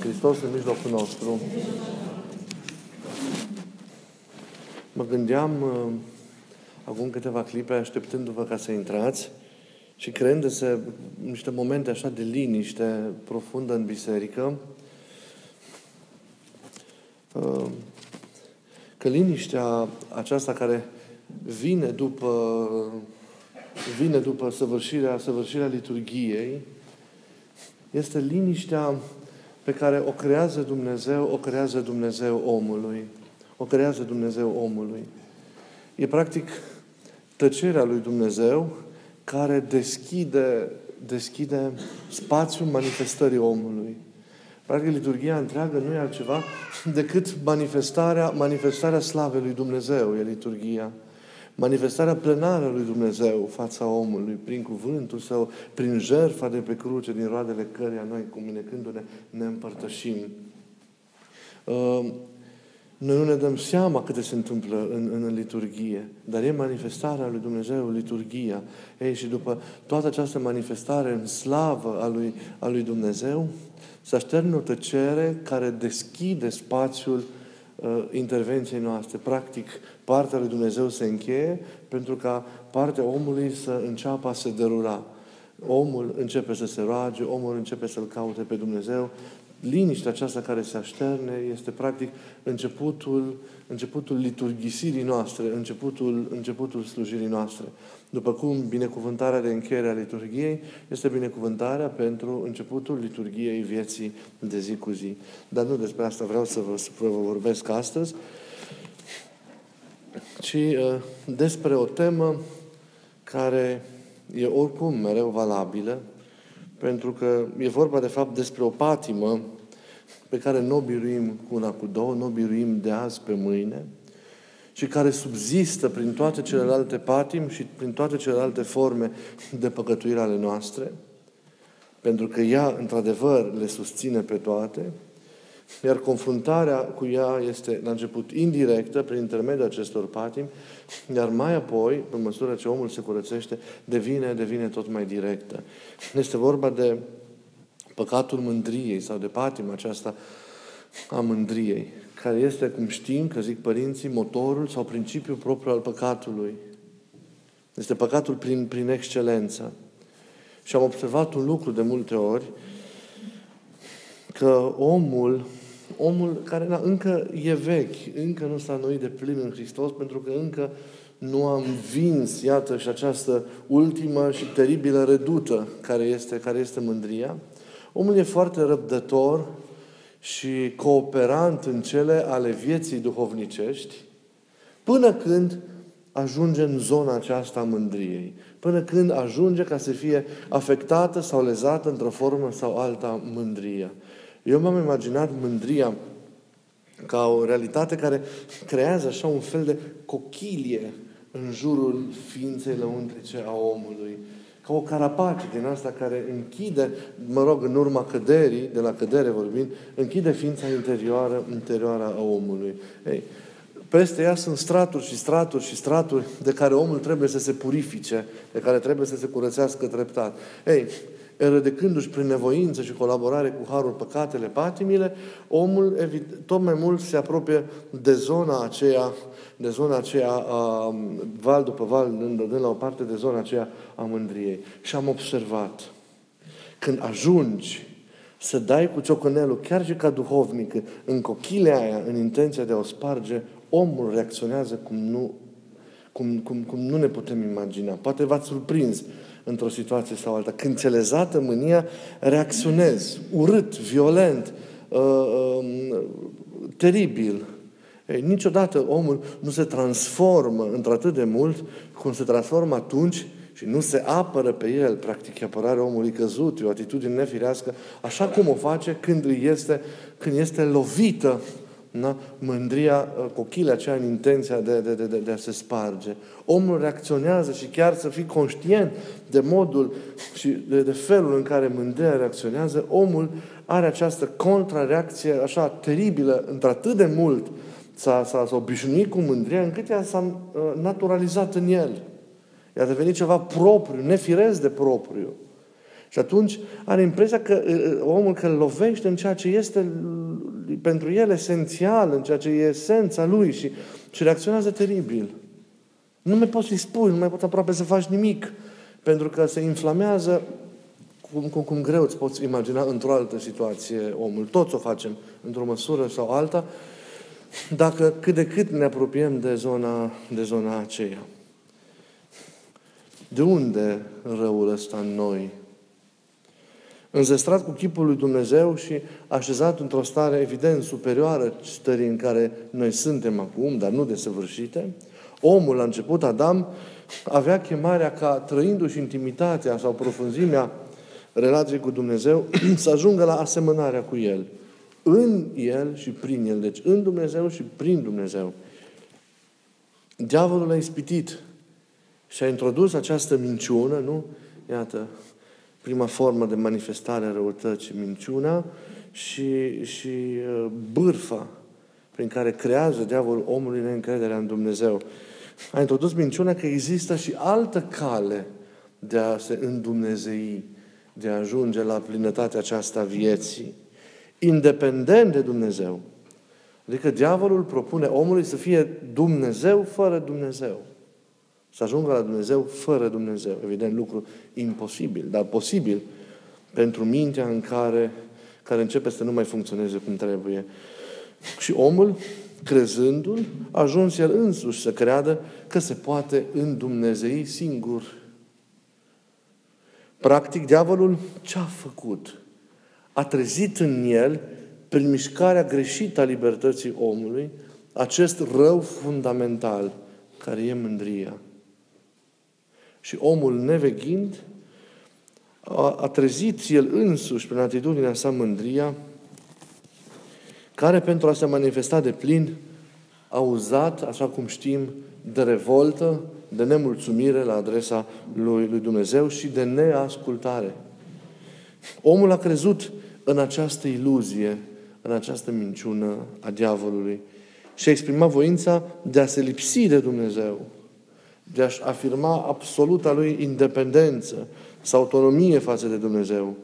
Hristos în mijlocul nostru. Mă gândeam uh, acum câteva clipe, așteptându-vă ca să intrați și creându-se niște momente așa de liniște profundă în biserică, uh, că liniștea aceasta care vine după, vine după săvârșirea, săvârșirea liturgiei, este liniștea pe care o creează Dumnezeu, o creează Dumnezeu omului. O creează Dumnezeu omului. E practic tăcerea lui Dumnezeu care deschide, deschide spațiul manifestării omului. Practic, liturgia întreagă nu e altceva decât manifestarea, manifestarea slavei lui Dumnezeu, e liturgia manifestarea plenară lui Dumnezeu fața omului, prin cuvântul Său, prin jertfa de pe cruce, din roadele căreia noi, cu minecându-ne, ne împărtășim. Uh, noi nu ne dăm seama câte se întâmplă în, în, în liturghie, dar e manifestarea lui Dumnezeu, liturghia. Ei, și după toată această manifestare în slavă a lui, a lui Dumnezeu, se așterne o tăcere care deschide spațiul uh, intervenției noastre. Practic, partea lui Dumnezeu se încheie pentru ca partea omului să înceapă a se derula. Omul începe să se roage, omul începe să-L caute pe Dumnezeu. Liniștea aceasta care se așterne este practic începutul, începutul liturghisirii noastre, începutul, începutul slujirii noastre. După cum binecuvântarea de încheiere a liturgiei este binecuvântarea pentru începutul liturgiei vieții de zi cu zi. Dar nu despre asta vreau să vă, să vă vorbesc astăzi, ci uh, despre o temă care e oricum mereu valabilă, pentru că e vorba de fapt despre o patimă pe care nu o biruim cu una cu două, nu o biruim de azi pe mâine, și care subzistă prin toate celelalte patim și prin toate celelalte forme de păcătuire ale noastre, pentru că ea, într-adevăr, le susține pe toate, iar confruntarea cu ea este, la început, indirectă, prin intermediul acestor patim, iar mai apoi, pe măsură ce omul se curățește, devine, devine tot mai directă. Este vorba de păcatul mândriei sau de patima aceasta a mândriei, care este, cum știm, că zic părinții, motorul sau principiul propriu al păcatului. Este păcatul prin, prin excelență. Și am observat un lucru de multe ori, că omul omul care na, încă e vechi, încă nu s-a noit de plin în Hristos, pentru că încă nu am vins, iată, și această ultimă și teribilă redută care este, care este mândria. Omul e foarte răbdător și cooperant în cele ale vieții duhovnicești, până când ajunge în zona aceasta a mândriei. Până când ajunge ca să fie afectată sau lezată într-o formă sau alta mândria. Eu m-am imaginat mândria ca o realitate care creează așa un fel de cochilie în jurul ființei lăuntrice a omului. Ca o carapace din asta care închide, mă rog, în urma căderii, de la cădere vorbind, închide ființa interioară, interioară a omului. Ei, peste ea sunt straturi și straturi și straturi de care omul trebuie să se purifice, de care trebuie să se curățească treptat. Ei, eradicându-și prin nevoință și colaborare cu harul păcatele, patimile, omul tot mai mult se apropie de zona aceea, de zona aceea, a, val după val, dând la o parte de zona aceea a mândriei. Și am observat, când ajungi să dai cu ciocănelul, chiar și ca duhovnic, în cochilea aia, în intenția de a o sparge, omul reacționează cum nu, cum, cum, cum nu ne putem imagina. Poate v-ați surprins într-o situație sau alta. Când celezată mânia, reacționez urât, violent, uh, uh, teribil. Ei, niciodată omul nu se transformă într-atât de mult cum se transformă atunci și nu se apără pe el, practic apărarea omului căzut, e o atitudine nefirească, așa cum o face când este, când este lovită na? mândria, uh, cochilea aceea în intenția de, de, de, de a se sparge. Omul reacționează și chiar să fii conștient de modul și de, de felul în care mândria reacționează, omul are această contrareacție așa teribilă, într-atât de mult s-a, s-a, s-a obișnuit cu mândria, încât ea s-a uh, naturalizat în el. I-a devenit ceva propriu, nefiresc de propriu. Și atunci are impresia că omul că lovește în ceea ce este pentru el esențial, în ceea ce e esența lui și, și reacționează teribil. Nu mai poți să-i spui, nu mai poți aproape să faci nimic, pentru că se inflamează cum, cum, cum greu îți poți imagina într-o altă situație omul. Toți o facem într-o măsură sau alta, dacă cât de cât ne apropiem de zona, de zona aceea. De unde răul ăsta în noi? Înzestrat cu chipul lui Dumnezeu și așezat într-o stare evident superioară stării în care noi suntem acum, dar nu desăvârșite, omul la început, Adam, avea chemarea ca, trăindu-și intimitatea sau profunzimea relației cu Dumnezeu, să ajungă la asemănarea cu El. În El și prin El. Deci în Dumnezeu și prin Dumnezeu. Diavolul a ispitit și a introdus această minciună, nu? Iată, prima formă de manifestare a răutății, minciuna și, și uh, bârfa prin care creează diavolul omului neîncrederea în Dumnezeu. A introdus minciuna că există și altă cale de a se îndumnezei, de a ajunge la plinătatea aceasta vieții, independent de Dumnezeu. Adică diavolul propune omului să fie Dumnezeu fără Dumnezeu. Să ajungă la Dumnezeu fără Dumnezeu. Evident, lucru imposibil, dar posibil pentru mintea în care, care începe să nu mai funcționeze cum trebuie. Și omul, crezându-l, a ajuns el însuși să creadă că se poate în Dumnezei singur. Practic, diavolul ce-a făcut? A trezit în el, prin mișcarea greșită a libertății omului, acest rău fundamental, care e mândria. Și omul neveghind a, a trezit el însuși prin atitudinea sa mândria, care pentru a se manifesta de plin a uzat, așa cum știm, de revoltă, de nemulțumire la adresa lui, lui Dumnezeu și de neascultare. Omul a crezut în această iluzie, în această minciună a diavolului și a exprimat voința de a se lipsi de Dumnezeu de a-și afirma absoluta lui independență sau autonomie față de Dumnezeu.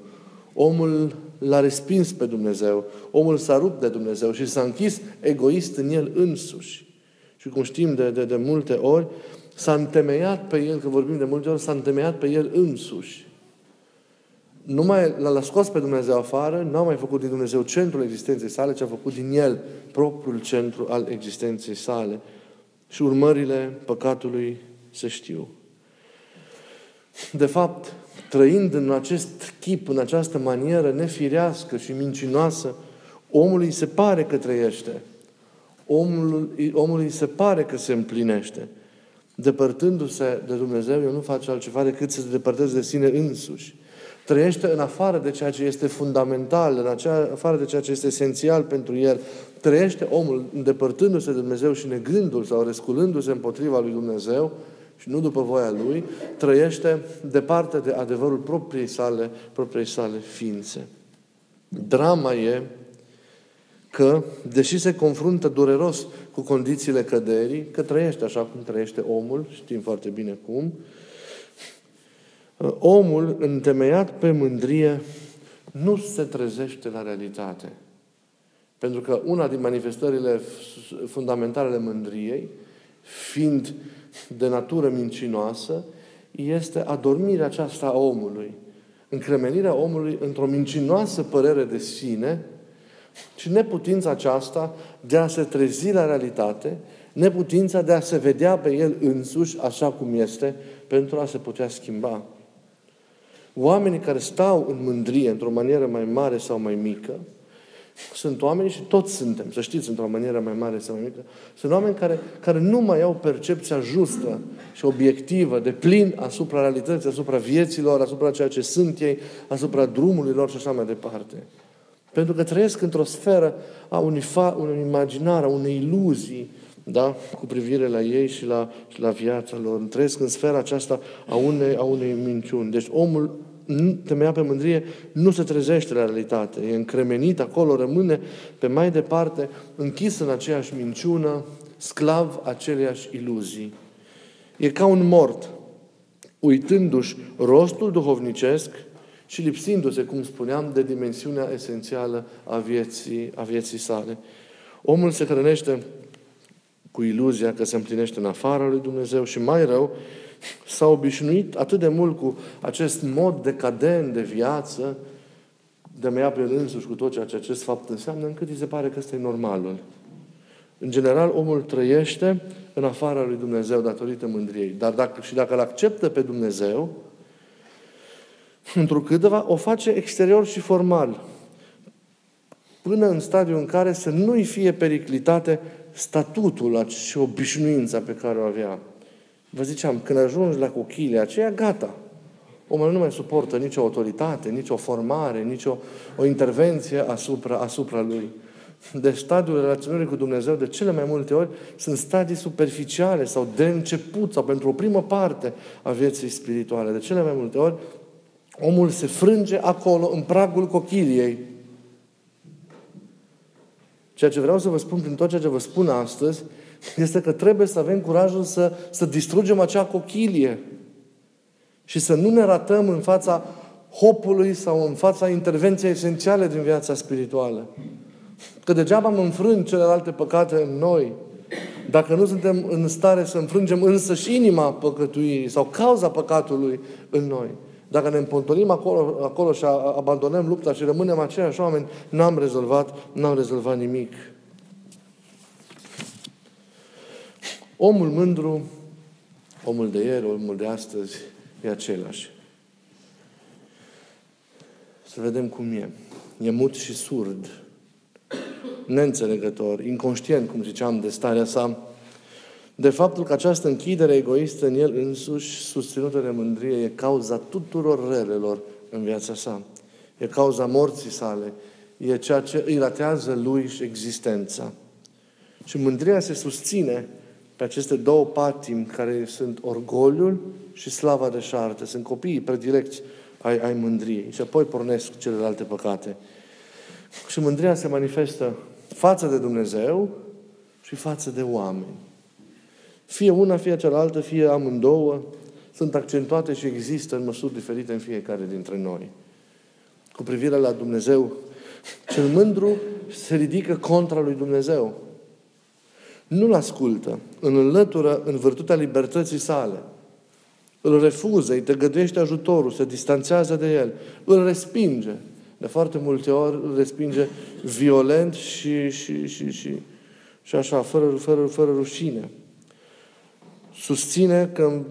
Omul l-a respins pe Dumnezeu, omul s-a rupt de Dumnezeu și s-a închis egoist în el însuși. Și cum știm de, de, de multe ori, s-a întemeiat pe el, că vorbim de multe ori, s-a întemeiat pe el însuși. Nu mai l-a scos pe Dumnezeu afară, n-a mai făcut din Dumnezeu centrul existenței sale, ci a făcut din el propriul centru al existenței sale. Și urmările păcatului să știu. De fapt, trăind în acest chip, în această manieră nefirească și mincinoasă, omului se pare că trăiește. Omului, omului se pare că se împlinește. Depărtându-se de Dumnezeu, el nu face altceva decât să se depărteze de sine însuși. Trăiește în afară de ceea ce este fundamental, în acea, afară de ceea ce este esențial pentru el. Trăiește omul îndepărtându-se de Dumnezeu și negându-l sau resculându-se împotriva lui Dumnezeu, și nu după voia lui, trăiește departe de adevărul propriei sale, propriei sale ființe. Drama e că, deși se confruntă dureros cu condițiile căderii, că trăiește așa cum trăiește omul, știm foarte bine cum, omul întemeiat pe mândrie nu se trezește la realitate. Pentru că una din manifestările fundamentale ale mândriei, fiind de natură mincinoasă este adormirea aceasta a omului. Încremenirea omului într-o mincinoasă părere de sine și neputința aceasta de a se trezi la realitate, neputința de a se vedea pe el însuși așa cum este pentru a se putea schimba. Oamenii care stau în mândrie într-o manieră mai mare sau mai mică, sunt oameni și toți suntem, să știți, într-o manieră mai mare sau mai mică, sunt oameni care, care nu mai au percepția justă și obiectivă, de plin asupra realității, asupra vieților, asupra ceea ce sunt ei, asupra drumului lor și așa mai departe. Pentru că trăiesc într-o sferă a unui, fa, unui imaginar, a unei iluzii, da? cu privire la ei și la, și la viața lor. Trăiesc în sfera aceasta a unei, a unei minciuni. Deci omul temeiat pe mândrie, nu se trezește la realitate. E încremenit acolo, rămâne pe mai departe, închis în aceeași minciună, sclav aceleiași iluzii. E ca un mort, uitându-și rostul duhovnicesc și lipsindu-se, cum spuneam, de dimensiunea esențială a vieții, a vieții sale. Omul se hrănește cu iluzia că se împlinește în afara lui Dumnezeu și mai rău, s-a obișnuit atât de mult cu acest mod decadent de viață, de a mea pe însuși cu tot ceea ce acest fapt înseamnă, încât îi se pare că ăsta e normalul. În general, omul trăiește în afara lui Dumnezeu datorită mândriei. Dar dacă, și dacă îl acceptă pe Dumnezeu, întrucâtva o face exterior și formal, până în stadiul în care să nu-i fie periclitate statutul și obișnuința pe care o avea. Vă ziceam, când ajungi la cochilia aceea, gata. Omul nu mai suportă nicio autoritate, nicio formare, nicio o intervenție asupra, asupra lui. De stadiul relaționării cu Dumnezeu, de cele mai multe ori, sunt stadii superficiale sau de început sau pentru o primă parte a vieții spirituale. De cele mai multe ori, omul se frânge acolo, în pragul cochiliei. Ceea ce vreau să vă spun prin tot ceea ce vă spun astăzi, este că trebuie să avem curajul să, să distrugem acea cochilie și să nu ne ratăm în fața hopului sau în fața intervenției esențiale din viața spirituală. Că degeaba am înfrânt celelalte păcate în noi, dacă nu suntem în stare să înfrângem însă și inima păcătuirii sau cauza păcatului în noi. Dacă ne împontorim acolo, acolo și abandonăm lupta și rămânem aceiași oameni, n-am rezolvat, n-am rezolvat nimic. Omul mândru, omul de ieri, omul de astăzi, e același. Să vedem cum e. E mut și surd, neînțelegător, inconștient, cum ziceam, de starea sa, de faptul că această închidere egoistă în el însuși, susținută de mândrie, e cauza tuturor relelor în viața sa. E cauza morții sale. E ceea ce îi ratează lui și existența. Și mândria se susține pe aceste două patimi care sunt orgoliul și slava de șarte. Sunt copiii predilecți ai, ai mândriei. Și apoi pornesc celelalte păcate. Și mândria se manifestă față de Dumnezeu și față de oameni. Fie una, fie cealaltă, fie amândouă, sunt accentuate și există în măsuri diferite în fiecare dintre noi. Cu privire la Dumnezeu, cel mândru se ridică contra lui Dumnezeu. Nu-L ascultă, îl înlătură în virtutea libertății sale. Îl refuză, îi tăgăduiește ajutorul, se distanțează de el, îl respinge. De foarte multe ori îl respinge violent și, și, și, și, și așa, fără, fără, fără rușine susține că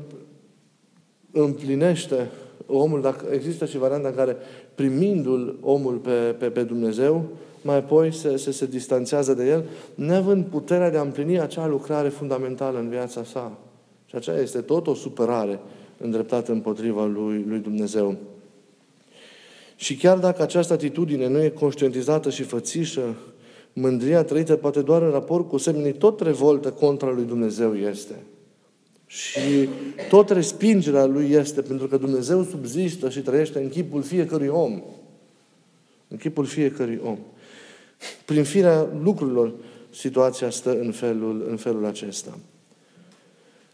împlinește omul, dacă există și varianta în care primindu-l omul pe, pe, pe Dumnezeu, mai apoi se, se, se distanțează de el, neavând puterea de a împlini acea lucrare fundamentală în viața sa. Și aceea este tot o supărare îndreptată împotriva lui, lui Dumnezeu. Și chiar dacă această atitudine nu e conștientizată și fățișă, mândria trăită poate doar în raport cu semenii, tot revoltă contra lui Dumnezeu este. Și tot respingerea lui este pentru că Dumnezeu subzistă și trăiește în chipul fiecărui om. În chipul fiecărui om. Prin firea lucrurilor, situația stă în felul, în felul acesta.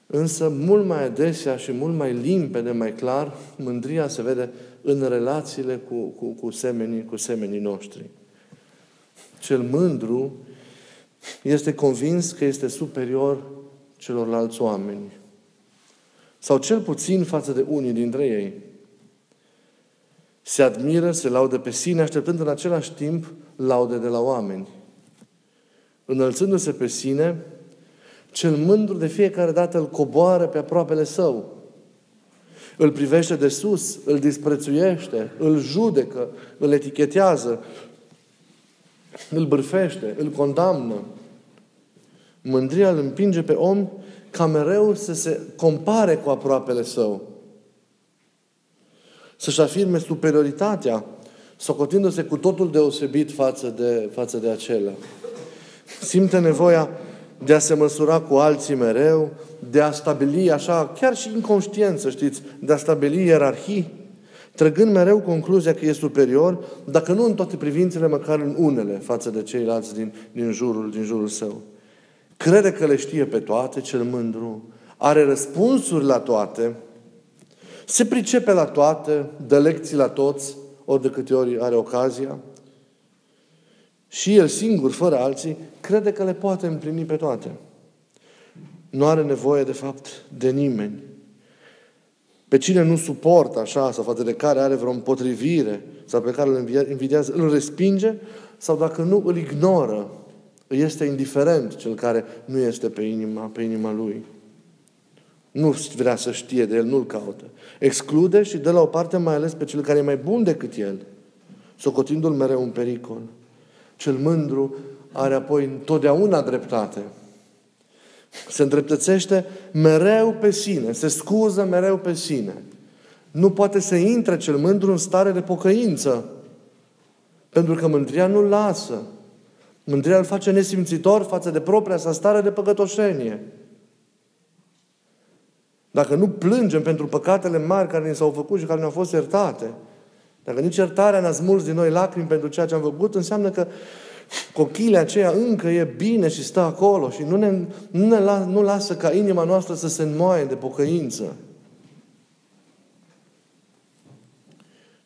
Însă, mult mai adesea și mult mai limpede, mai clar, mândria se vede în relațiile cu, cu, cu, semenii, cu semenii noștri. Cel mândru este convins că este superior celorlalți oameni. Sau cel puțin față de unii dintre ei. Se admiră, se laudă pe sine, așteptând în același timp laude de la oameni. Înălțându-se pe sine, cel mândru de fiecare dată îl coboară pe aproapele său. Îl privește de sus, îl disprețuiește, îl judecă, îl etichetează, îl bârfește, îl condamnă. Mândria îl împinge pe om ca mereu să se compare cu aproapele său. Să-și afirme superioritatea, socotindu-se cu totul deosebit față de, față de acela. Simte nevoia de a se măsura cu alții mereu, de a stabili așa, chiar și inconștient, să știți, de a stabili ierarhii, trăgând mereu concluzia că e superior, dacă nu în toate privințele, măcar în unele, față de ceilalți din, din, jurul, din jurul său crede că le știe pe toate, cel mândru, are răspunsuri la toate, Se pricepe la toate, dă lecții la toți, ori de câte ori are ocazia. Și el singur, fără alții, crede că le poate împlini pe toate. Nu are nevoie, de fapt, de nimeni. Pe cine nu suportă așa, sau față de care are vreo împotrivire, sau pe care îl invidiază, îl respinge, sau dacă nu, îl ignoră. Este indiferent cel care nu este pe inima, pe inima lui. Nu vrea să știe de el, nu-l caută. Exclude și dă la o parte mai ales pe cel care e mai bun decât el, socotindu-l mereu un pericol. Cel mândru are apoi întotdeauna dreptate. Se îndreptățește mereu pe sine, se scuză mereu pe sine. Nu poate să intre cel mândru în stare de pocăință. Pentru că mândria nu lasă. Mândria îl face nesimțitor față de propria sa stare de păcătoșenie. Dacă nu plângem pentru păcatele mari care ni s-au făcut și care ne-au fost iertate, dacă nici iertarea ne-a smuls din noi lacrimi pentru ceea ce am făcut, înseamnă că cochilea aceea încă e bine și stă acolo și nu, ne, nu, ne las, nu lasă ca inima noastră să se înmoaie de pocăință.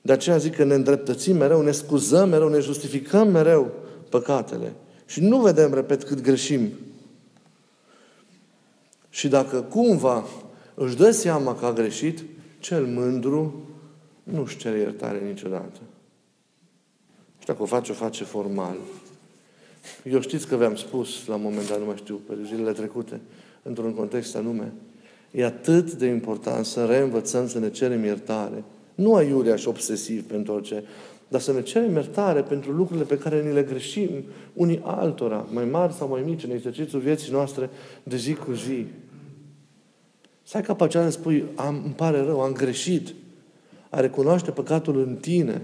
De aceea zic că ne îndreptățim mereu, ne scuzăm mereu, ne justificăm mereu păcatele. Și nu vedem, repet, cât greșim. Și dacă cumva își dă seama că a greșit, cel mândru nu își cere iertare niciodată. Și dacă o face, o face formal. Eu știți că v-am spus la un moment dat, nu mai știu, pe zilele trecute, într-un context anume, e atât de important să reînvățăm să ne cerem iertare. Nu aiurea și obsesiv pentru orice, dar să ne cerem iertare pentru lucrurile pe care ni le greșim unii altora, mai mari sau mai mici, în exercițiul vieții noastre de zi cu zi. Să ai capacitatea să spui, am, îmi pare rău, am greșit. A recunoaște păcatul în tine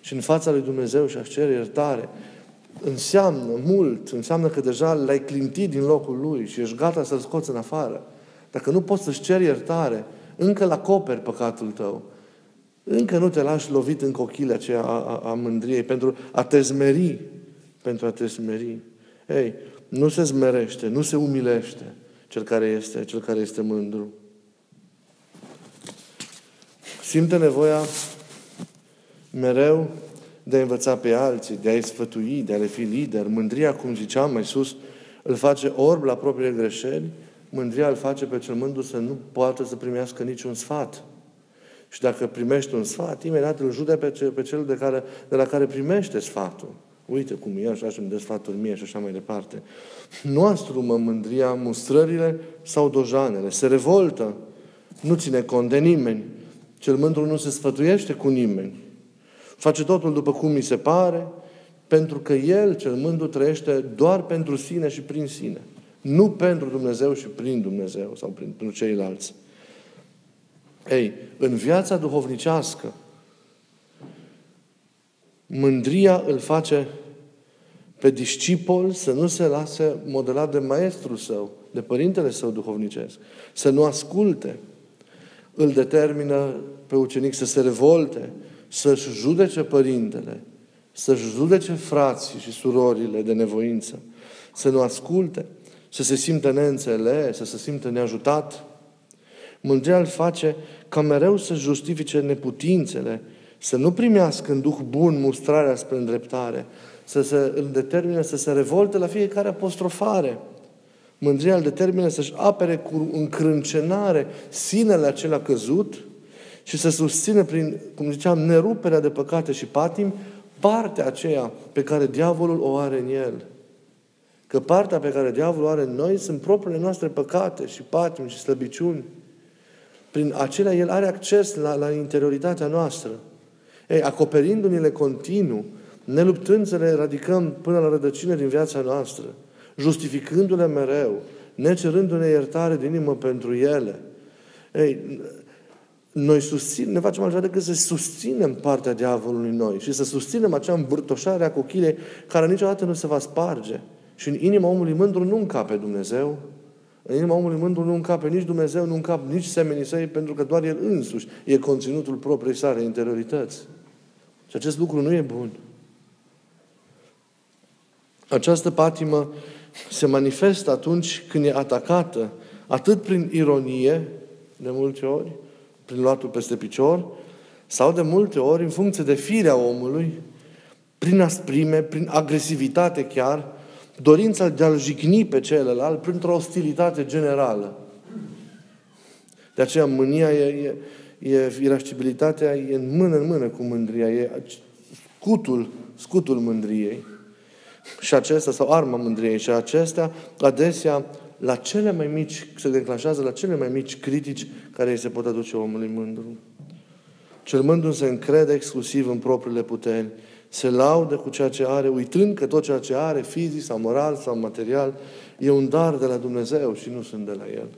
și în fața lui Dumnezeu și a-și cere iertare înseamnă mult, înseamnă că deja l-ai clintit din locul lui și ești gata să-l scoți în afară. Dacă nu poți să-și ceri iertare, încă l acoperi păcatul tău. Încă nu te lași lovit în cochile aceea a, a, a mândriei pentru a te smeri. Pentru a te smeri. Ei, nu se zmerește, nu se umilește cel care este, cel care este mândru. Simte nevoia mereu de a învăța pe alții, de a-i sfătui, de a le fi lider. Mândria, cum ziceam mai sus, îl face orb la propriile greșeli. Mândria îl face pe cel mândru să nu poată să primească niciun sfat. Și dacă primește un sfat, imediat îl jude pe cel, pe cel de, care, de la care primește sfatul. Uite cum e așa și îmi dă sfaturi mie și așa mai departe. Nu astrumă mândria mustrările sau dojanele. Se revoltă. Nu ține cont de nimeni. Cel mândru nu se sfătuiește cu nimeni. Face totul după cum mi se pare, pentru că el, cel mândru, trăiește doar pentru sine și prin sine. Nu pentru Dumnezeu și prin Dumnezeu sau pentru ceilalți. Ei, în viața duhovnicească, mândria îl face pe discipol să nu se lase modelat de maestrul său, de părintele său duhovnicesc, să nu asculte. Îl determină pe ucenic să se revolte, să-și judece părintele, să-și judece frații și surorile de nevoință, să nu asculte, să se simtă neînțeles, să se simtă neajutat. Mândria îl face ca mereu să justifice neputințele, să nu primească în duh bun mustrarea spre îndreptare, să se îl determine să se revolte la fiecare apostrofare. Mândria îl determine să-și apere cu încrâncenare sinele acela căzut și să susțină prin, cum ziceam, neruperea de păcate și patim, partea aceea pe care diavolul o are în el. Că partea pe care diavolul o are în noi sunt propriile noastre păcate și patim și slăbiciuni. Prin acelea el are acces la, la interioritatea noastră. Ei, acoperindu-ne-le continuu, ne luptând să le eradicăm până la rădăcină din viața noastră, justificându-le mereu, necerându-ne iertare din inimă pentru ele. Ei, noi susținem, ne facem altceva decât să susținem partea diavolului noi și să susținem acea îmbârtoșare a cochilei care niciodată nu se va sparge. Și în inima omului mândru nu încape Dumnezeu, în inima omului mândru nu încape nici Dumnezeu, nu încap nici semenii săi, pentru că doar el însuși e conținutul propriei sale interiorități. Și acest lucru nu e bun. Această patimă se manifestă atunci când e atacată atât prin ironie, de multe ori, prin luatul peste picior, sau de multe ori, în funcție de firea omului, prin asprime, prin agresivitate chiar, dorința de a-l jigni pe celălalt printr-o ostilitate generală. De aceea mânia e, e, e irascibilitatea e în mână în mână cu mândria, e scutul, scutul mândriei. Și acesta, sau arma mândriei, și acestea adesea la cele mai mici, se declanșează la cele mai mici critici care îi se pot aduce omului mândru. Cel mândru se încrede exclusiv în propriile puteri, se laudă cu ceea ce are, uitând că tot ceea ce are, fizic sau moral sau material, e un dar de la Dumnezeu și nu sunt de la El.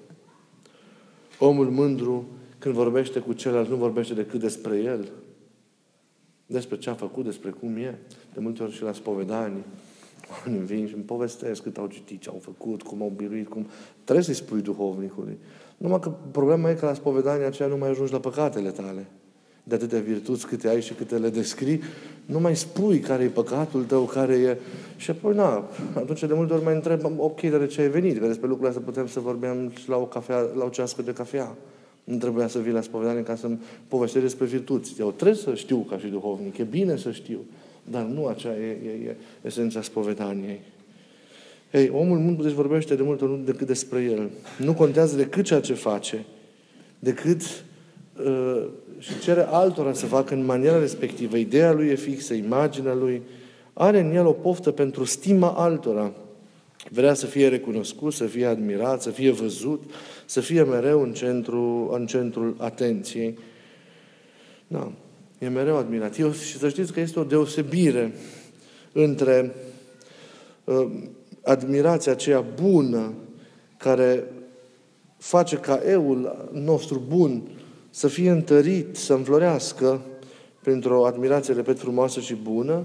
Omul mândru, când vorbește cu celălalt, nu vorbește decât despre El, despre ce a făcut, despre cum e. De multe ori și la spovedanii, oamenii vin și îmi povestesc cât au citit, ce au făcut, cum au biruit, cum... Trebuie să-i spui duhovnicului. Numai că problema e că la spovedania aceea nu mai ajungi la păcatele tale. De atâtea virtuți câte ai și câte le descrii, nu mai spui care e păcatul tău, care e... Și apoi, na, atunci de multe ori mai întreb, ok, dar de ce ai venit? Că despre lucrurile astea putem să vorbim la o, cafea, la o cească de cafea. Nu trebuia să vii la spovedanie ca să-mi povestești despre virtuți. Eu trebuie să știu ca și duhovnic. E bine să știu. Dar nu aceea e, e, e esența spovedaniei. Ei, omul mândru deci vorbește de multe ori decât despre el. Nu contează decât ceea ce face, decât uh, și cere altora să facă în maniera respectivă. Ideea lui e fixă, imaginea lui are în el o poftă pentru stima altora. Vrea să fie recunoscut, să fie admirat, să fie văzut, să fie mereu în, centru, în centrul atenției. Da, e mereu admirat. Eu, și să știți că este o deosebire între uh, admirația aceea bună care face ca eul nostru bun să fie întărit, să înflorească printr-o admirație, repet, frumoasă și bună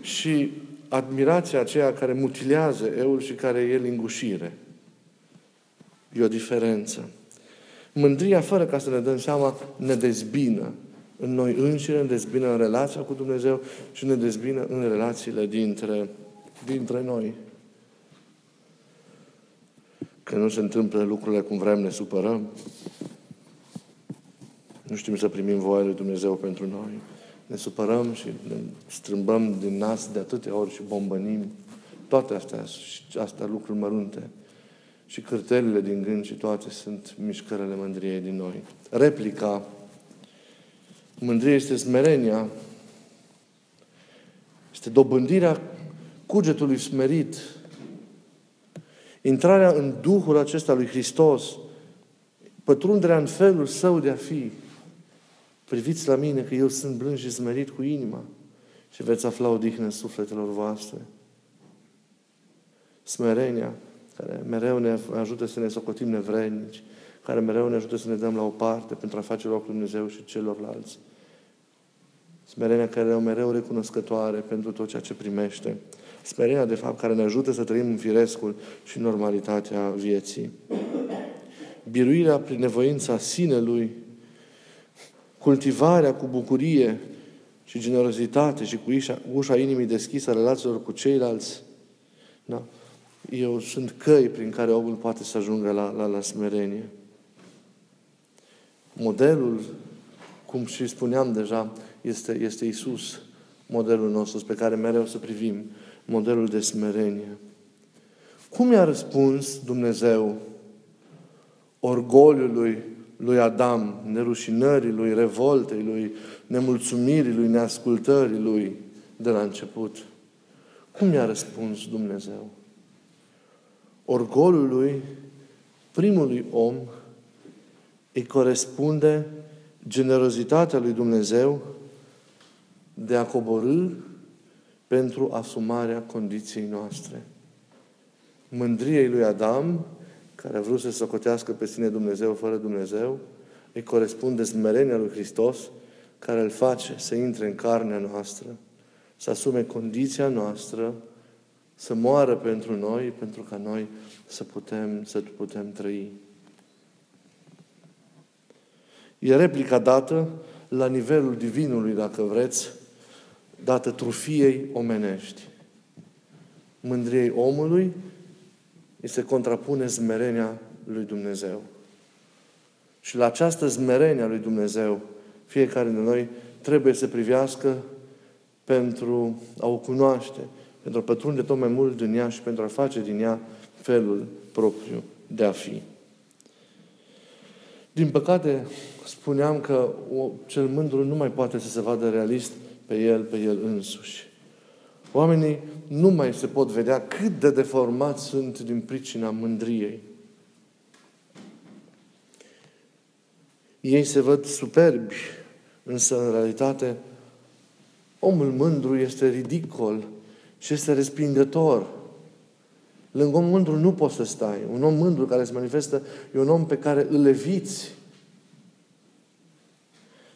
și admirația aceea care mutilează eul și care e lingușire. E o diferență. Mândria, fără ca să ne dăm seama, ne dezbină în noi înșine, ne dezbină în relația cu Dumnezeu și ne dezbină în relațiile dintre, dintre noi. Că nu se întâmplă lucrurile cum vrem, ne supărăm. Nu știm să primim voia lui Dumnezeu pentru noi. Ne supărăm și ne strâmbăm din nas de atâtea ori și bombănim. Toate astea, astea lucruri mărunte. Și cârtelile din gând și toate sunt mișcările mândriei din noi. Replica mândriei este smerenia, este dobândirea cugetului smerit, intrarea în Duhul acesta lui Hristos, pătrunderea în felul său de a fi, Priviți la mine că eu sunt blând și smerit cu inima și veți afla odihnă în sufletelor voastre. Smerenia, care mereu ne ajută să ne socotim nevrednici, care mereu ne ajută să ne dăm la o parte pentru a face loc lui Dumnezeu și celorlalți. Smerenia care e mereu recunoscătoare pentru tot ceea ce primește. Smerenia, de fapt, care ne ajută să trăim în firescul și normalitatea vieții. Biruirea prin nevoința sinelui cultivarea cu bucurie și generozitate și cu ușa, ușa inimii deschisă a relațiilor cu ceilalți, da? eu sunt căi prin care omul poate să ajungă la, la, la smerenie. Modelul, cum și spuneam deja, este, este Isus, modelul nostru pe care mereu să privim, modelul de smerenie. Cum i-a răspuns Dumnezeu orgoliului lui Adam, nerușinării lui, revoltei lui, nemulțumirii lui, neascultării lui de la început. Cum i-a răspuns Dumnezeu? Orgolului primului om îi corespunde generozitatea lui Dumnezeu de a coborâ pentru asumarea condiției noastre. Mândriei lui Adam care a vrut să socotească pe sine Dumnezeu fără Dumnezeu, îi corespunde smerenia lui Hristos, care îl face să intre în carnea noastră, să asume condiția noastră, să moară pentru noi, pentru ca noi să putem, să putem trăi. E replica dată la nivelul divinului, dacă vreți, dată trufiei omenești. Mândriei omului îi se contrapune smerenia lui Dumnezeu. Și la această zmerenie a lui Dumnezeu, fiecare dintre noi trebuie să privească pentru a o cunoaște, pentru a pătrunde tot mai mult din ea și pentru a face din ea felul propriu de a fi. Din păcate, spuneam că cel mândru nu mai poate să se vadă realist pe el, pe el însuși. Oamenii nu mai se pot vedea cât de deformați sunt din pricina mândriei. Ei se văd superbi, însă în realitate omul mândru este ridicol și este respingător. Lângă om mândru nu poți să stai. Un om mândru care se manifestă e un om pe care îl eviți.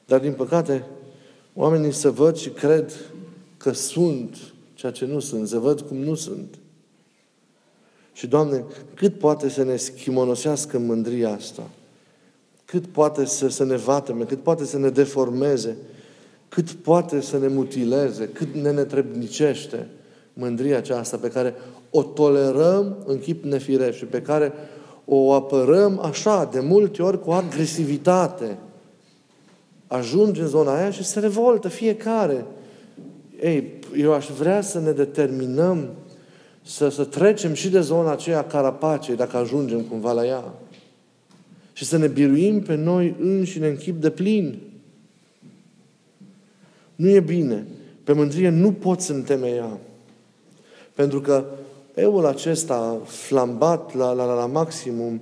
Dar, din păcate, oamenii se văd și cred că sunt ceea ce nu sunt. Se văd cum nu sunt. Și, Doamne, cât poate să ne schimonosească mândria asta? Cât poate să, să ne vateme? Cât poate să ne deformeze? Cât poate să ne mutileze? Cât ne netrebnicește mândria aceasta pe care o tolerăm în chip nefiresc și pe care o apărăm așa, de multe ori, cu agresivitate. Ajunge în zona aia și se revoltă fiecare. Ei, eu aș vrea să ne determinăm să, să trecem și de zona aceea carapace, dacă ajungem cumva la ea. Și să ne biruim pe noi înșine în chip de plin. Nu e bine. Pe mândrie nu poți să întemeia. Pentru că eul acesta flambat la, la, la maximum,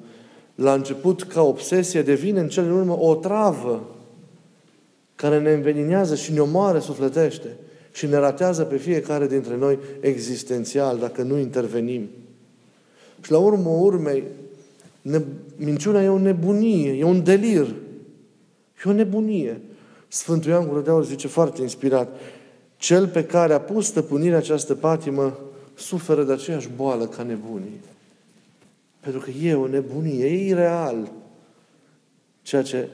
la început ca obsesie, devine în cele din urmă o travă care ne înveninează și ne omoară sufletește și ne ratează pe fiecare dintre noi existențial dacă nu intervenim. Și la urmă urmei, ne, minciuna e o nebunie, e un delir. E o nebunie. Sfântul Ioan Gură de Aur zice foarte inspirat, cel pe care a pus stăpânirea această patimă suferă de aceeași boală ca nebunii. Pentru că e o nebunie, e ireal ceea ce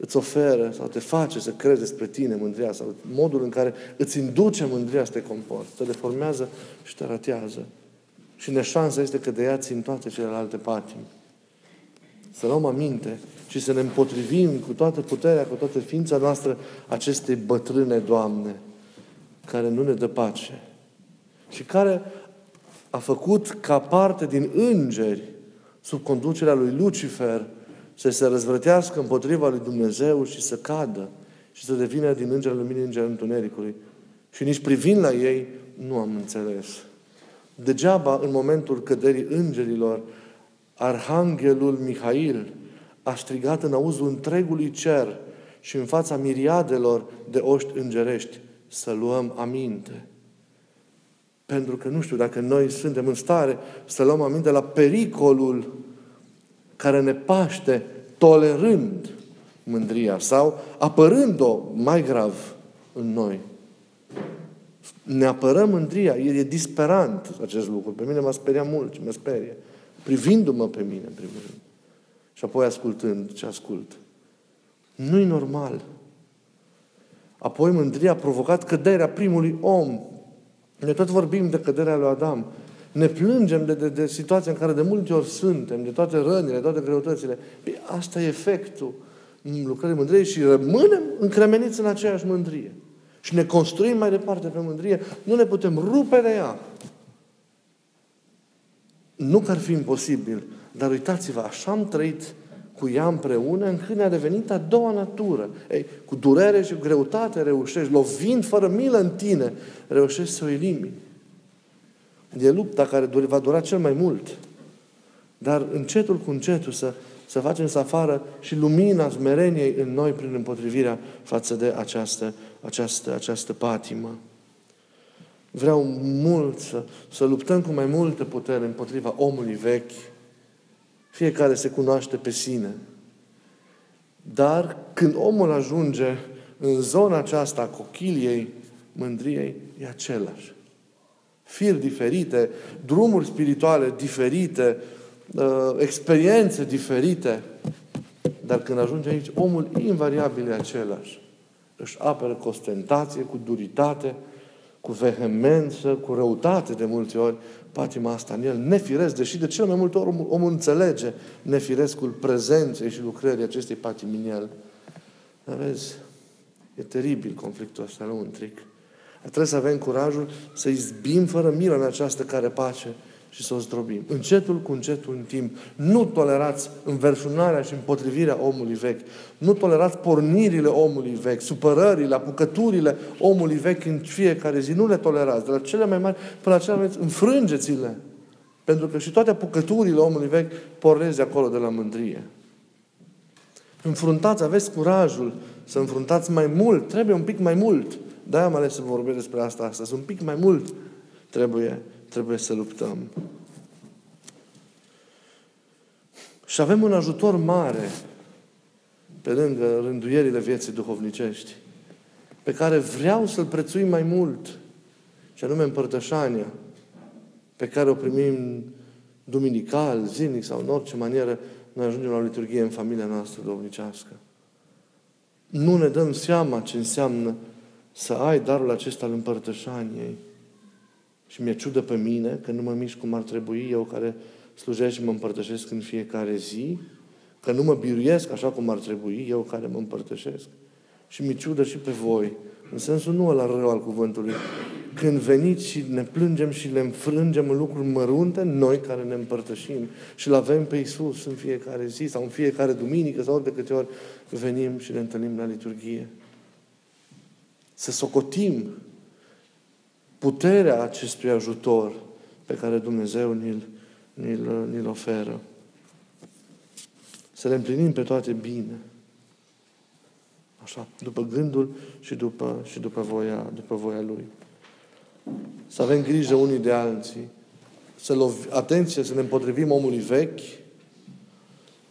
îți oferă sau te face să crezi despre tine mândria sau modul în care îți induce mândria să te comporți, te deformează și te ratează. Și neșansa este că de ea țin toate celelalte patimi. Să luăm aminte și să ne împotrivim cu toată puterea, cu toată ființa noastră acestei bătrâne Doamne, care nu ne dă pace și care a făcut ca parte din îngeri, sub conducerea lui Lucifer, să se răzvrătească împotriva lui Dumnezeu și să cadă și să devină din îngerul luminii înger întunericului. Și nici privind la ei, nu am înțeles. Degeaba, în momentul căderii îngerilor, Arhanghelul Mihail a strigat în auzul întregului cer și în fața miriadelor de oști îngerești să luăm aminte. Pentru că nu știu dacă noi suntem în stare să luăm aminte la pericolul care ne paște tolerând mândria sau apărând-o mai grav în noi. Ne apărăm mândria. E, e disperant acest lucru. Pe mine m-a speriat mult și mă sperie. Privindu-mă pe mine, în primul rând. Și apoi ascultând ce ascult. Nu-i normal. Apoi mândria a provocat căderea primului om. Ne tot vorbim de căderea lui Adam. Ne plângem de, de, de situația în care de multe ori suntem, de toate rănile, toate greutățile. Păi asta e efectul lucrării mândriei și rămânem încremeniți în aceeași mândrie. Și ne construim mai departe pe mândrie. Nu ne putem rupe de ea. Nu că ar fi imposibil, dar uitați-vă, așa am trăit cu ea împreună, încât ne-a devenit a doua natură. Ei, cu durere și cu greutate reușești, lovind fără milă în tine, reușești să o elimini. E lupta care va dura cel mai mult. Dar încetul cu încetul să, să facem să afară și lumina smereniei în noi prin împotrivirea față de această, această, această patimă. Vreau mult să, să luptăm cu mai multă putere împotriva omului vechi. Fiecare se cunoaște pe sine. Dar când omul ajunge în zona aceasta a cochiliei, mândriei, e același fir diferite, drumuri spirituale diferite, uh, experiențe diferite. Dar când ajunge aici, omul invariabil e același. Își apără cu ostentație, cu duritate, cu vehemență, cu răutate de multe ori, patima asta în el, nefiresc, deși de cel mai multe ori omul, omul înțelege nefirescul prezenței și lucrării acestei patimi în el. Dar vezi, e teribil conflictul ăsta lăuntric. Trebuie să avem curajul să izbim fără milă în această care pace și să o zdrobim. Încetul cu încetul în timp. Nu tolerați înverșunarea și împotrivirea omului vechi. Nu tolerați pornirile omului vechi, supărările, apucăturile omului vechi în fiecare zi. Nu le tolerați. De la cele mai mari până la cele mai mari, înfrângeți-le. Pentru că și toate apucăturile omului vechi pornesc de acolo de la mândrie. Înfruntați, aveți curajul să înfruntați mai mult. Trebuie un pic mai mult. De-aia am ales să vorbesc despre asta astăzi. Un pic mai mult trebuie trebuie să luptăm. Și avem un ajutor mare pe lângă rânduierile vieții duhovnicești, pe care vreau să-l prețuim mai mult, și anume împărtășania, pe care o primim duminical, zilnic sau în orice manieră, noi ajungem la o liturghie în familia noastră duhovnicească. Nu ne dăm seama ce înseamnă să ai darul acesta al împărtășaniei și mi-e ciudă pe mine că nu mă mișc cum ar trebui eu care slujesc și mă împărtășesc în fiecare zi, că nu mă biruiesc așa cum ar trebui eu care mă împărtășesc. Și mi ciudă și pe voi, în sensul nu la rău al cuvântului. Când veniți și ne plângem și le înfrângem în lucruri mărunte, noi care ne împărtășim și îl avem pe Iisus în fiecare zi sau în fiecare duminică sau de câte ori venim și ne întâlnim la liturghie. Să socotim puterea acestui ajutor pe care Dumnezeu ni-l, ni-l, ni-l oferă. Să le împlinim pe toate bine. Așa, după gândul și după, și după, voia, după voia Lui. Să avem grijă unii de alții. Să lovi, atenție, să ne împotrivim omului vechi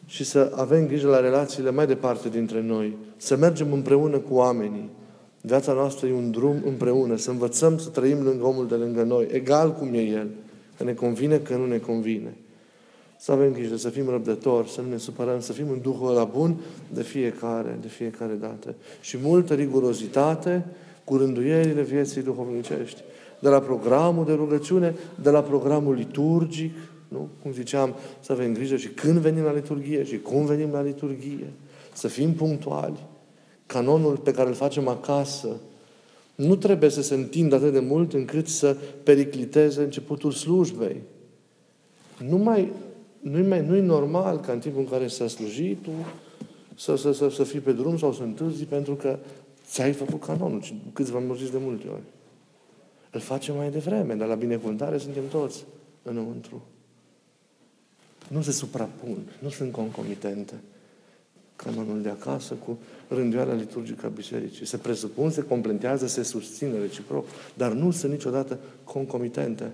și să avem grijă la relațiile mai departe dintre noi. Să mergem împreună cu oamenii. Viața noastră e un drum împreună, să învățăm să trăim lângă omul de lângă noi, egal cum e el, că ne convine, că nu ne convine. Să avem grijă, să fim răbdători, să nu ne supărăm, să fim în Duhul ăla bun de fiecare, de fiecare dată. Și multă rigurozitate cu rânduierile vieții duhovnicești. De la programul de rugăciune, de la programul liturgic, nu? Cum ziceam, să avem grijă și când venim la liturghie și cum venim la liturghie. Să fim punctuali canonul pe care îl facem acasă nu trebuie să se întindă atât de mult încât să pericliteze începutul slujbei. Nu mai, nu-i, mai, nu-i normal ca în timpul în care s-a slujit tu să, să, să, să fii pe drum sau să întârzi pentru că ți-ai făcut canonul. Câțiva am de multe ori. Îl facem mai devreme, dar la binecuvântare suntem toți înăuntru. Nu se suprapun, nu sunt concomitente canonul de acasă cu rânduiala liturgică a bisericii. Se presupun, se completează, se susține reciproc, dar nu sunt niciodată concomitente.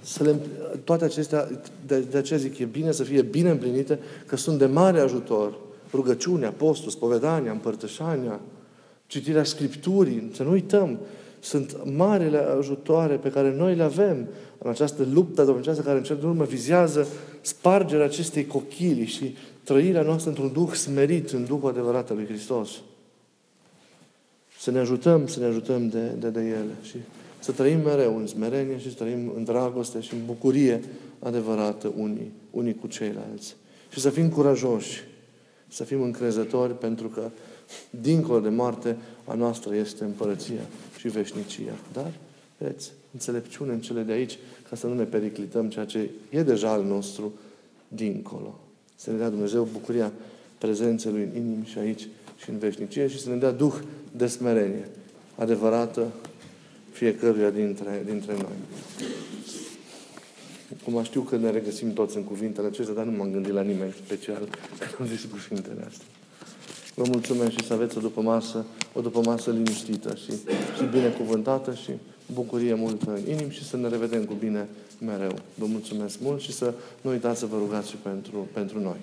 Să le, toate acestea, de, de aceea zic, e bine să fie bine împlinite, că sunt de mare ajutor. Rugăciunea, postul, spovedania, împărtășania, citirea Scripturii, să nu uităm, sunt marele ajutoare pe care noi le avem în această luptă domnicească care în cel din urmă vizează spargerea acestei cochilii și trăirea noastră într-un duh smerit, în Duhul adevărat al lui Hristos. Să ne ajutăm, să ne ajutăm de, de, de ele și să trăim mereu în smerenie și să trăim în dragoste și în bucurie adevărată unii, unii cu ceilalți. Și să fim curajoși, să fim încrezători pentru că dincolo de moarte a noastră este împărăția și veșnicia. Dar, vedeți, înțelepciune în cele de aici, ca să nu ne periclităm ceea ce e deja al nostru dincolo. Să ne dea Dumnezeu bucuria prezenței Lui în inimă și aici și în veșnicie și să ne dea Duh de smerenie adevărată fiecăruia dintre, dintre noi. Cum știu că ne regăsim toți în cuvintele acestea, dar nu m-am gândit la nimeni special când am zis cuvintele astea. Vă mulțumesc și să aveți o după masă, o după masă liniștită și, și binecuvântată și bucurie multă în inim și să ne revedem cu bine mereu. Vă mulțumesc mult și să nu uitați să vă rugați și pentru, pentru noi.